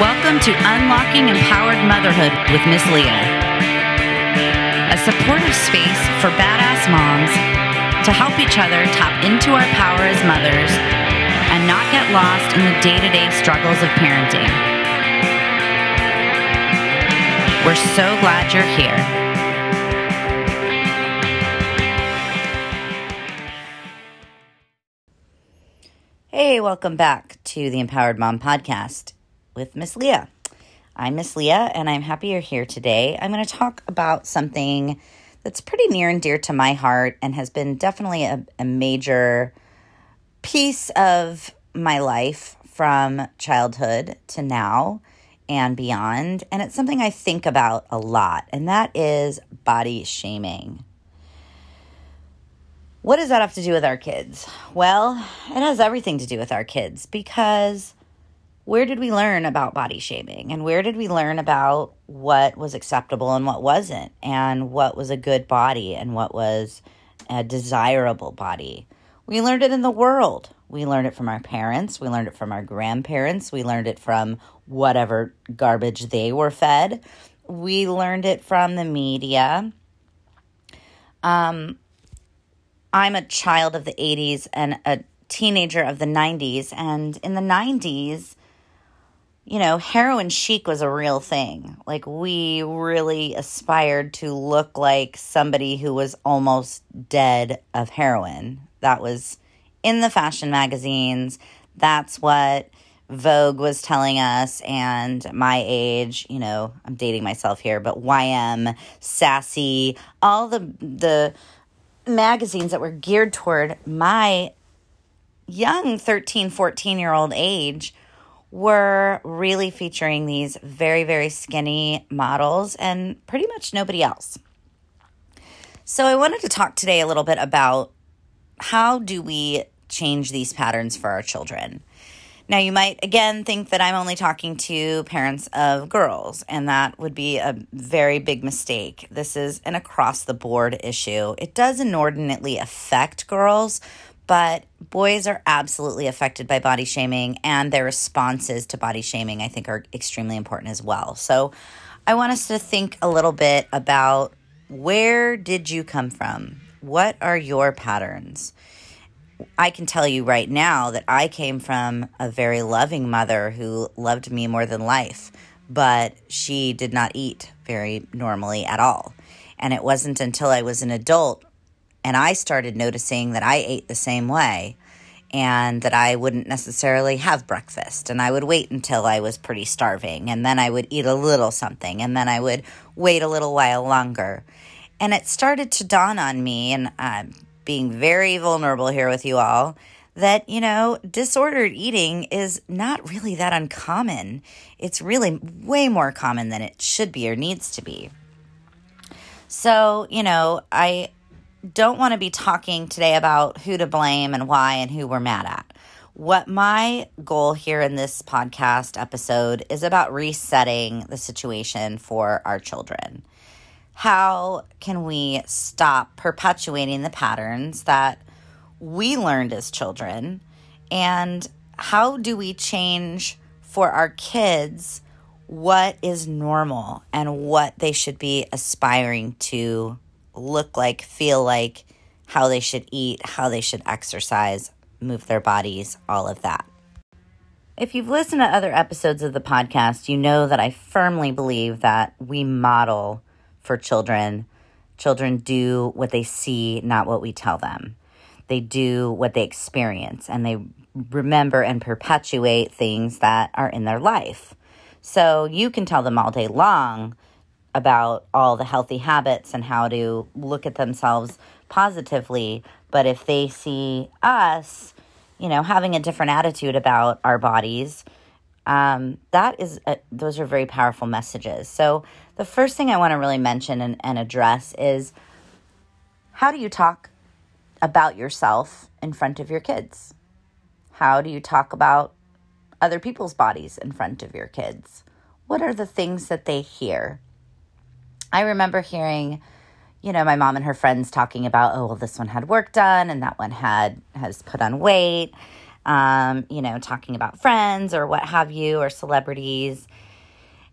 Welcome to Unlocking Empowered Motherhood with Miss Leah, a supportive space for badass moms to help each other tap into our power as mothers and not get lost in the day to day struggles of parenting. We're so glad you're here. Hey, welcome back to the Empowered Mom Podcast with Miss Leah. I'm Miss Leah, and I'm happy you're here today. I'm going to talk about something that's pretty near and dear to my heart and has been definitely a, a major piece of my life from childhood to now and beyond. And it's something I think about a lot, and that is body shaming. What does that have to do with our kids? Well, it has everything to do with our kids because where did we learn about body shaming and where did we learn about what was acceptable and what wasn't and what was a good body and what was a desirable body? We learned it in the world. We learned it from our parents. We learned it from our grandparents. We learned it from whatever garbage they were fed. We learned it from the media. Um, I'm a child of the 80s and a teenager of the 90s. And in the 90s, you know, heroin chic was a real thing. Like, we really aspired to look like somebody who was almost dead of heroin. That was in the fashion magazines. That's what Vogue was telling us. And my age, you know, I'm dating myself here, but YM, Sassy, all the, the, magazines that were geared toward my young 13, 14 year old age were really featuring these very, very skinny models and pretty much nobody else. So, I wanted to talk today a little bit about how do we change these patterns for our children. Now, you might again think that I'm only talking to parents of girls, and that would be a very big mistake. This is an across the board issue. It does inordinately affect girls, but boys are absolutely affected by body shaming, and their responses to body shaming, I think, are extremely important as well. So, I want us to think a little bit about where did you come from? What are your patterns? I can tell you right now that I came from a very loving mother who loved me more than life, but she did not eat very normally at all. And it wasn't until I was an adult and I started noticing that I ate the same way and that I wouldn't necessarily have breakfast. And I would wait until I was pretty starving, and then I would eat a little something, and then I would wait a little while longer. And it started to dawn on me, and uh, being very vulnerable here with you all that, you know, disordered eating is not really that uncommon. It's really way more common than it should be or needs to be. So, you know, I don't want to be talking today about who to blame and why and who we're mad at. What my goal here in this podcast episode is about resetting the situation for our children how can we stop perpetuating the patterns that we learned as children? And how do we change for our kids what is normal and what they should be aspiring to look like, feel like, how they should eat, how they should exercise, move their bodies, all of that. If you've listened to other episodes of the podcast, you know that I firmly believe that we model for children. Children do what they see, not what we tell them. They do what they experience and they remember and perpetuate things that are in their life. So you can tell them all day long about all the healthy habits and how to look at themselves positively. But if they see us, you know, having a different attitude about our bodies, um, that is a, those are very powerful messages. So the first thing I want to really mention and, and address is how do you talk about yourself in front of your kids? How do you talk about other people's bodies in front of your kids? What are the things that they hear? I remember hearing, you know, my mom and her friends talking about, oh, well, this one had work done and that one had has put on weight. um, you know, talking about friends or what have you, or celebrities.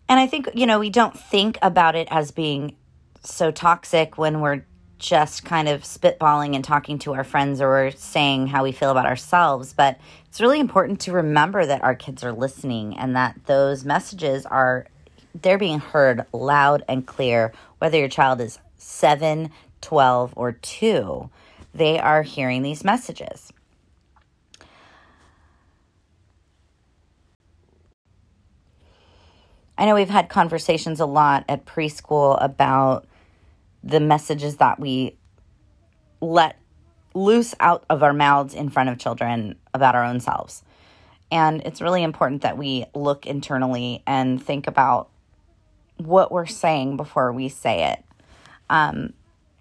And I think, you know, we don't think about it as being so toxic when we're just kind of spitballing and talking to our friends or saying how we feel about ourselves. But it's really important to remember that our kids are listening and that those messages are they're being heard loud and clear whether your child is 7, 12 or 2. They are hearing these messages. I know we've had conversations a lot at preschool about the messages that we let loose out of our mouths in front of children about our own selves. And it's really important that we look internally and think about what we're saying before we say it. Um,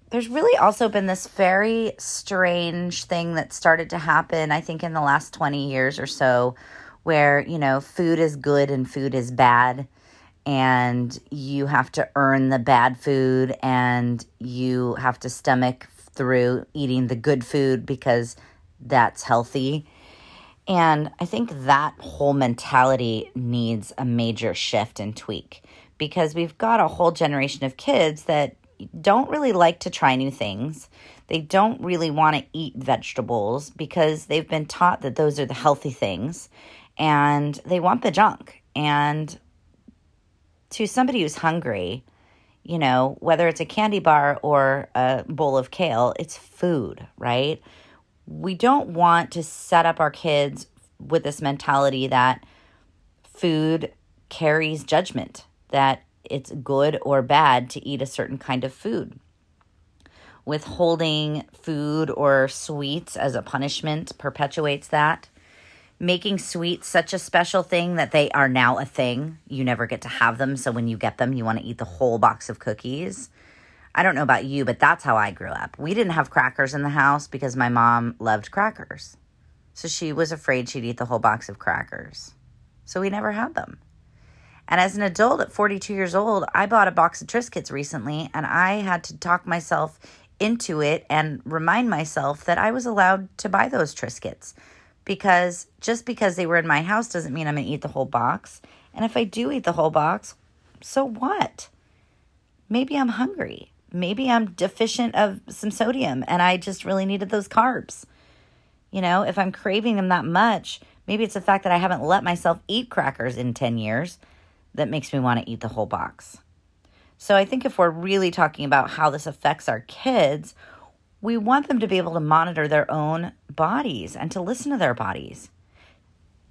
there's really also been this very strange thing that started to happen, I think, in the last 20 years or so, where, you know, food is good and food is bad and you have to earn the bad food and you have to stomach through eating the good food because that's healthy. And I think that whole mentality needs a major shift and tweak because we've got a whole generation of kids that don't really like to try new things. They don't really want to eat vegetables because they've been taught that those are the healthy things and they want the junk. And to somebody who's hungry, you know, whether it's a candy bar or a bowl of kale, it's food, right? We don't want to set up our kids with this mentality that food carries judgment, that it's good or bad to eat a certain kind of food. Withholding food or sweets as a punishment perpetuates that making sweets such a special thing that they are now a thing. You never get to have them. So when you get them, you want to eat the whole box of cookies. I don't know about you, but that's how I grew up. We didn't have crackers in the house because my mom loved crackers. So she was afraid she'd eat the whole box of crackers. So we never had them. And as an adult at 42 years old, I bought a box of Triscuits recently and I had to talk myself into it and remind myself that I was allowed to buy those Triscuits because just because they were in my house doesn't mean I'm going to eat the whole box. And if I do eat the whole box, so what? Maybe I'm hungry. Maybe I'm deficient of some sodium and I just really needed those carbs. You know, if I'm craving them that much, maybe it's the fact that I haven't let myself eat crackers in 10 years that makes me want to eat the whole box. So I think if we're really talking about how this affects our kids, we want them to be able to monitor their own bodies and to listen to their bodies.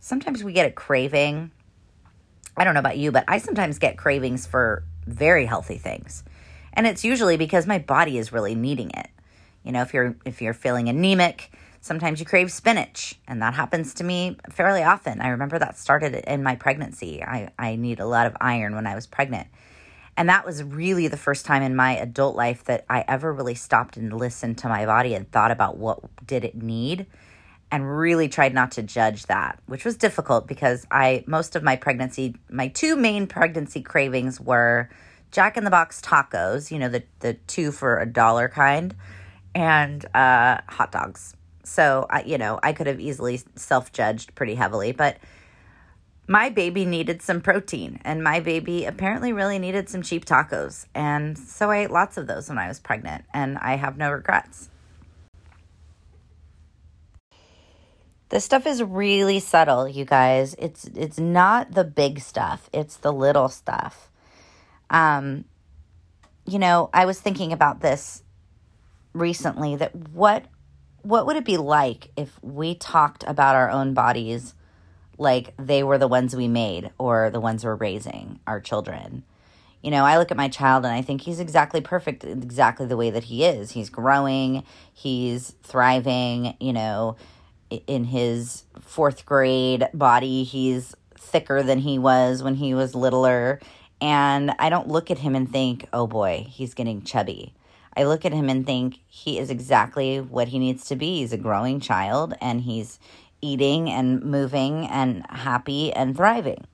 Sometimes we get a craving. I don't know about you, but I sometimes get cravings for very healthy things. And it's usually because my body is really needing it. You know, if you're if you're feeling anemic, sometimes you crave spinach, and that happens to me fairly often. I remember that started in my pregnancy. I I need a lot of iron when I was pregnant. And that was really the first time in my adult life that I ever really stopped and listened to my body and thought about what did it need and really tried not to judge that, which was difficult because I most of my pregnancy, my two main pregnancy cravings were Jack in the Box tacos, you know, the the two for a dollar kind, and uh, hot dogs. So I, you know, I could have easily self judged pretty heavily, but my baby needed some protein, and my baby apparently really needed some cheap tacos. And so I ate lots of those when I was pregnant, and I have no regrets. This stuff is really subtle, you guys. It's it's not the big stuff, it's the little stuff. Um you know, I was thinking about this recently that what what would it be like if we talked about our own bodies like they were the ones we made or the ones we're raising our children. You know, I look at my child and I think he's exactly perfect, exactly the way that he is. He's growing, he's thriving, you know, in his fourth grade body, he's thicker than he was when he was littler. And I don't look at him and think, oh boy, he's getting chubby. I look at him and think he is exactly what he needs to be. He's a growing child and he's eating and moving and happy and thriving.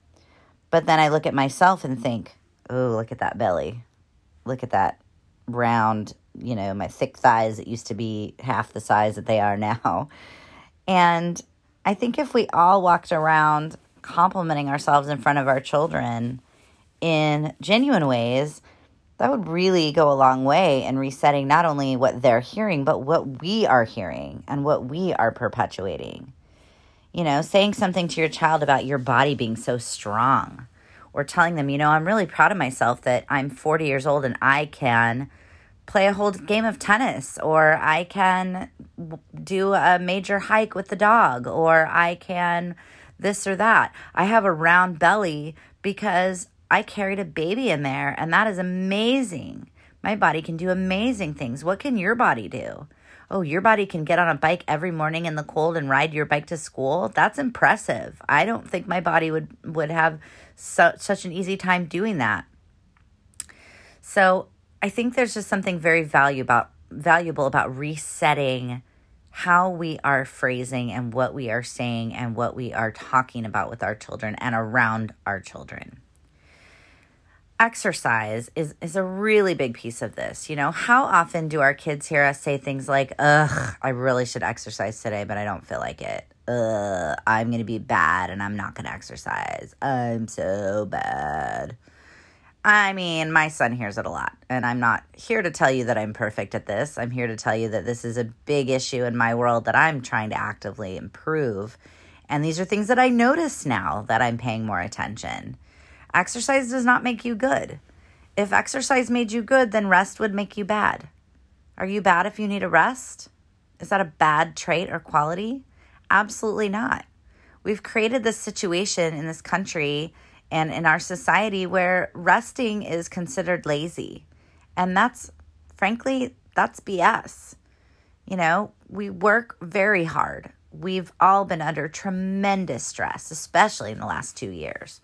But then I look at myself and think, oh, look at that belly. Look at that round, you know, my thick thighs that used to be half the size that they are now. And I think if we all walked around complimenting ourselves in front of our children in genuine ways, that would really go a long way in resetting not only what they're hearing, but what we are hearing and what we are perpetuating. You know, saying something to your child about your body being so strong, or telling them, you know, I'm really proud of myself that I'm 40 years old and I can play a whole game of tennis, or I can do a major hike with the dog, or I can this or that. I have a round belly because I carried a baby in there, and that is amazing. My body can do amazing things. What can your body do? Oh, your body can get on a bike every morning in the cold and ride your bike to school. That's impressive. I don't think my body would would have so, such an easy time doing that. So, I think there's just something very value about, valuable about resetting how we are phrasing and what we are saying and what we are talking about with our children and around our children exercise is is a really big piece of this. You know, how often do our kids hear us say things like, "Ugh, I really should exercise today, but I don't feel like it. Ugh, I'm going to be bad and I'm not going to exercise. I'm so bad." I mean, my son hears it a lot, and I'm not here to tell you that I'm perfect at this. I'm here to tell you that this is a big issue in my world that I'm trying to actively improve. And these are things that I notice now that I'm paying more attention. Exercise does not make you good. If exercise made you good, then rest would make you bad. Are you bad if you need a rest? Is that a bad trait or quality? Absolutely not. We've created this situation in this country and in our society where resting is considered lazy. And that's, frankly, that's BS. You know, we work very hard. We've all been under tremendous stress, especially in the last two years.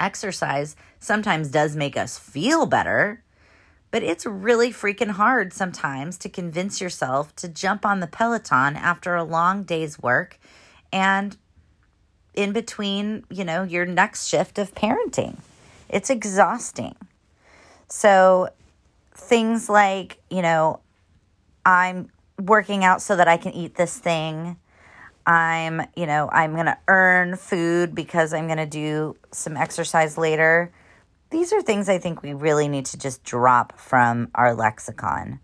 Exercise sometimes does make us feel better, but it's really freaking hard sometimes to convince yourself to jump on the Peloton after a long day's work and in between, you know, your next shift of parenting. It's exhausting. So things like, you know, I'm working out so that I can eat this thing I'm, you know, I'm going to earn food because I'm going to do some exercise later. These are things I think we really need to just drop from our lexicon.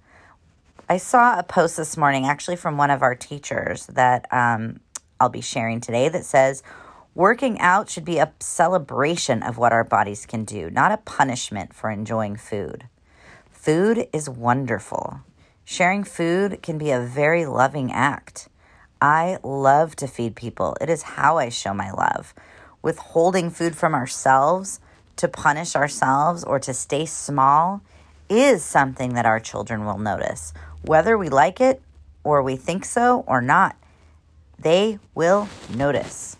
I saw a post this morning, actually from one of our teachers, that um, I'll be sharing today that says, Working out should be a celebration of what our bodies can do, not a punishment for enjoying food. Food is wonderful. Sharing food can be a very loving act. I love to feed people. It is how I show my love. Withholding food from ourselves to punish ourselves or to stay small is something that our children will notice. Whether we like it or we think so or not, they will notice.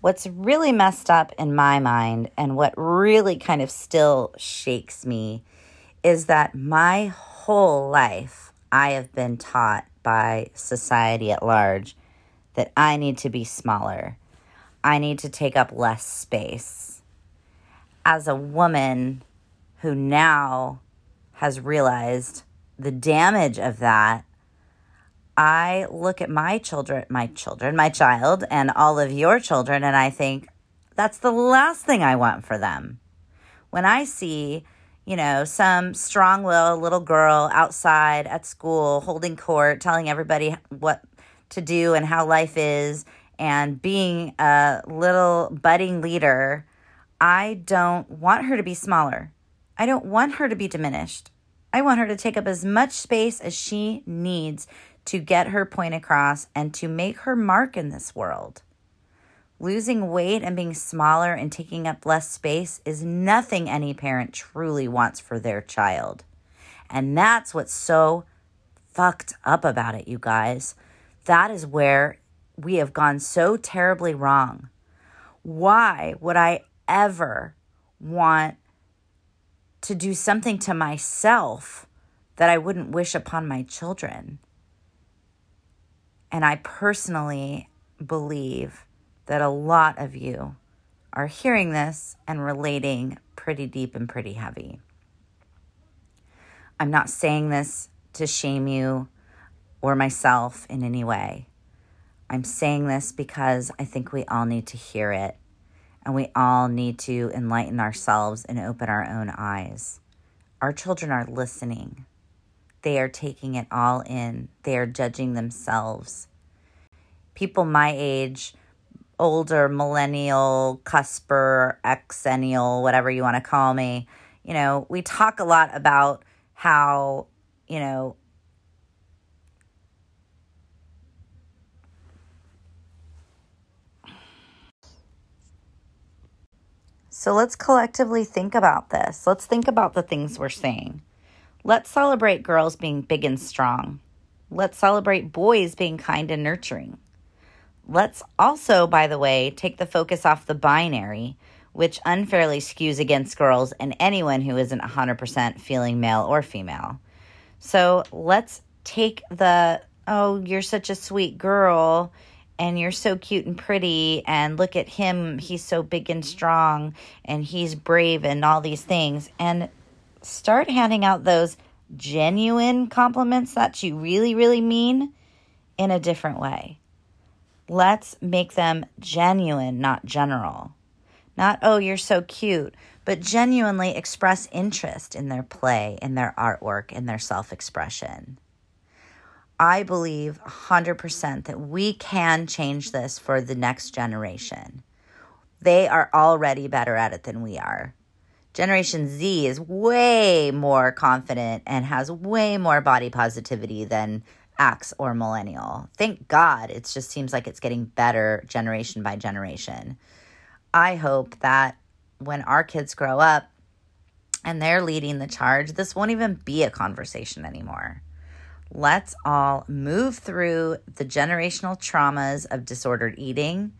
What's really messed up in my mind and what really kind of still shakes me is that my whole life I have been taught by society at large that I need to be smaller. I need to take up less space. As a woman who now has realized the damage of that, I look at my children, my children, my child, and all of your children, and I think that's the last thing I want for them. When I see you know, some strong willed little girl outside at school holding court, telling everybody what to do and how life is, and being a little budding leader, I don't want her to be smaller. I don't want her to be diminished. I want her to take up as much space as she needs to get her point across and to make her mark in this world. Losing weight and being smaller and taking up less space is nothing any parent truly wants for their child. And that's what's so fucked up about it, you guys. That is where we have gone so terribly wrong. Why would I ever want to do something to myself that I wouldn't wish upon my children? And I personally believe that a lot of you are hearing this and relating pretty deep and pretty heavy. I'm not saying this to shame you or myself in any way. I'm saying this because I think we all need to hear it and we all need to enlighten ourselves and open our own eyes. Our children are listening, they are taking it all in, they are judging themselves. People my age, older, millennial, cusper, exennial, whatever you want to call me, you know, we talk a lot about how, you know, So let's collectively think about this. Let's think about the things we're saying. Let's celebrate girls being big and strong. Let's celebrate boys being kind and nurturing. Let's also, by the way, take the focus off the binary, which unfairly skews against girls and anyone who isn't 100% feeling male or female. So let's take the, oh, you're such a sweet girl and you're so cute and pretty and look at him he's so big and strong and he's brave and all these things and start handing out those genuine compliments that you really really mean in a different way let's make them genuine not general not oh you're so cute but genuinely express interest in their play in their artwork in their self-expression I believe 100% that we can change this for the next generation. They are already better at it than we are. Generation Z is way more confident and has way more body positivity than X or millennial. Thank God it just seems like it's getting better generation by generation. I hope that when our kids grow up and they're leading the charge, this won't even be a conversation anymore. Let's all move through the generational traumas of disordered eating,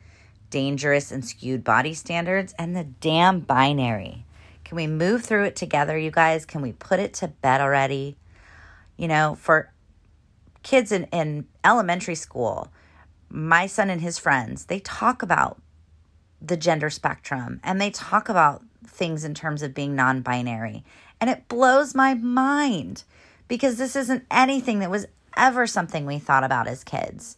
dangerous and skewed body standards, and the damn binary. Can we move through it together, you guys? Can we put it to bed already? You know, for kids in, in elementary school, my son and his friends, they talk about the gender spectrum and they talk about things in terms of being non binary. And it blows my mind because this isn't anything that was ever something we thought about as kids.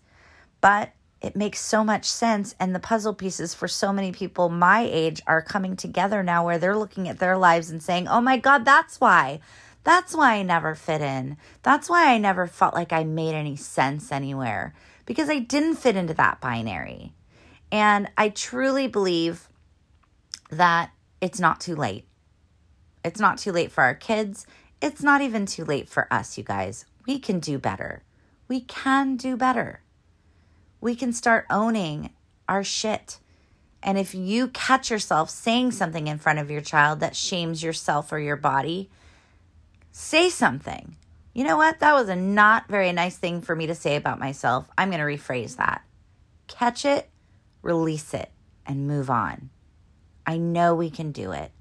But it makes so much sense. And the puzzle pieces for so many people my age are coming together now where they're looking at their lives and saying, oh my God, that's why. That's why I never fit in. That's why I never felt like I made any sense anywhere because I didn't fit into that binary. And I truly believe that it's not too late. It's not too late for our kids. It's not even too late for us, you guys. We can do better. We can do better. We can start owning our shit. And if you catch yourself saying something in front of your child that shames yourself or your body, say something. You know what? That was a not very nice thing for me to say about myself. I'm going to rephrase that. Catch it, release it, and move on. I know we can do it.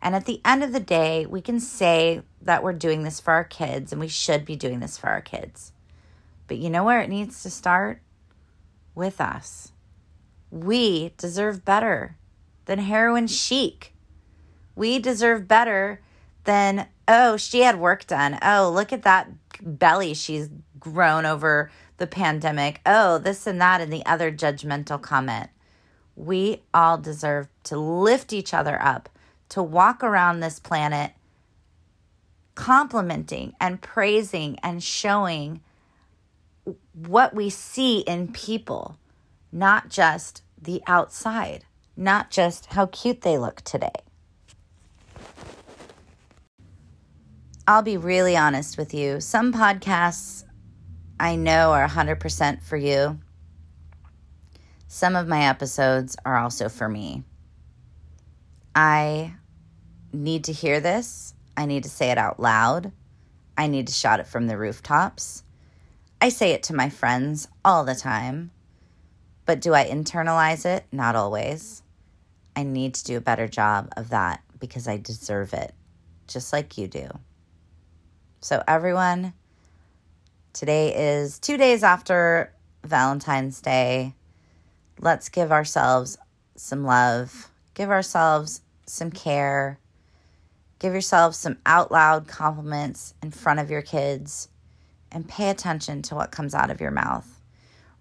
And at the end of the day, we can say that we're doing this for our kids and we should be doing this for our kids. But you know where it needs to start? With us. We deserve better than heroin chic. We deserve better than, oh, she had work done. Oh, look at that belly she's grown over the pandemic. Oh, this and that, and the other judgmental comment. We all deserve to lift each other up, to walk around this planet complimenting and praising and showing what we see in people, not just the outside, not just how cute they look today. I'll be really honest with you. Some podcasts I know are 100% for you. Some of my episodes are also for me. I need to hear this I need to say it out loud. I need to shout it from the rooftops. I say it to my friends all the time. But do I internalize it? Not always. I need to do a better job of that because I deserve it, just like you do. So, everyone, today is two days after Valentine's Day. Let's give ourselves some love, give ourselves some care, give yourself some out loud compliments in front of your kids, and pay attention to what comes out of your mouth.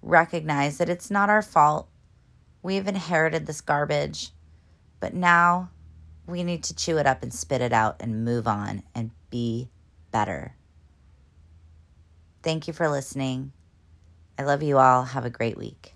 Recognize that it's not our fault. We've inherited this garbage, but now we need to chew it up and spit it out and move on and be better. Thank you for listening. I love you all. Have a great week.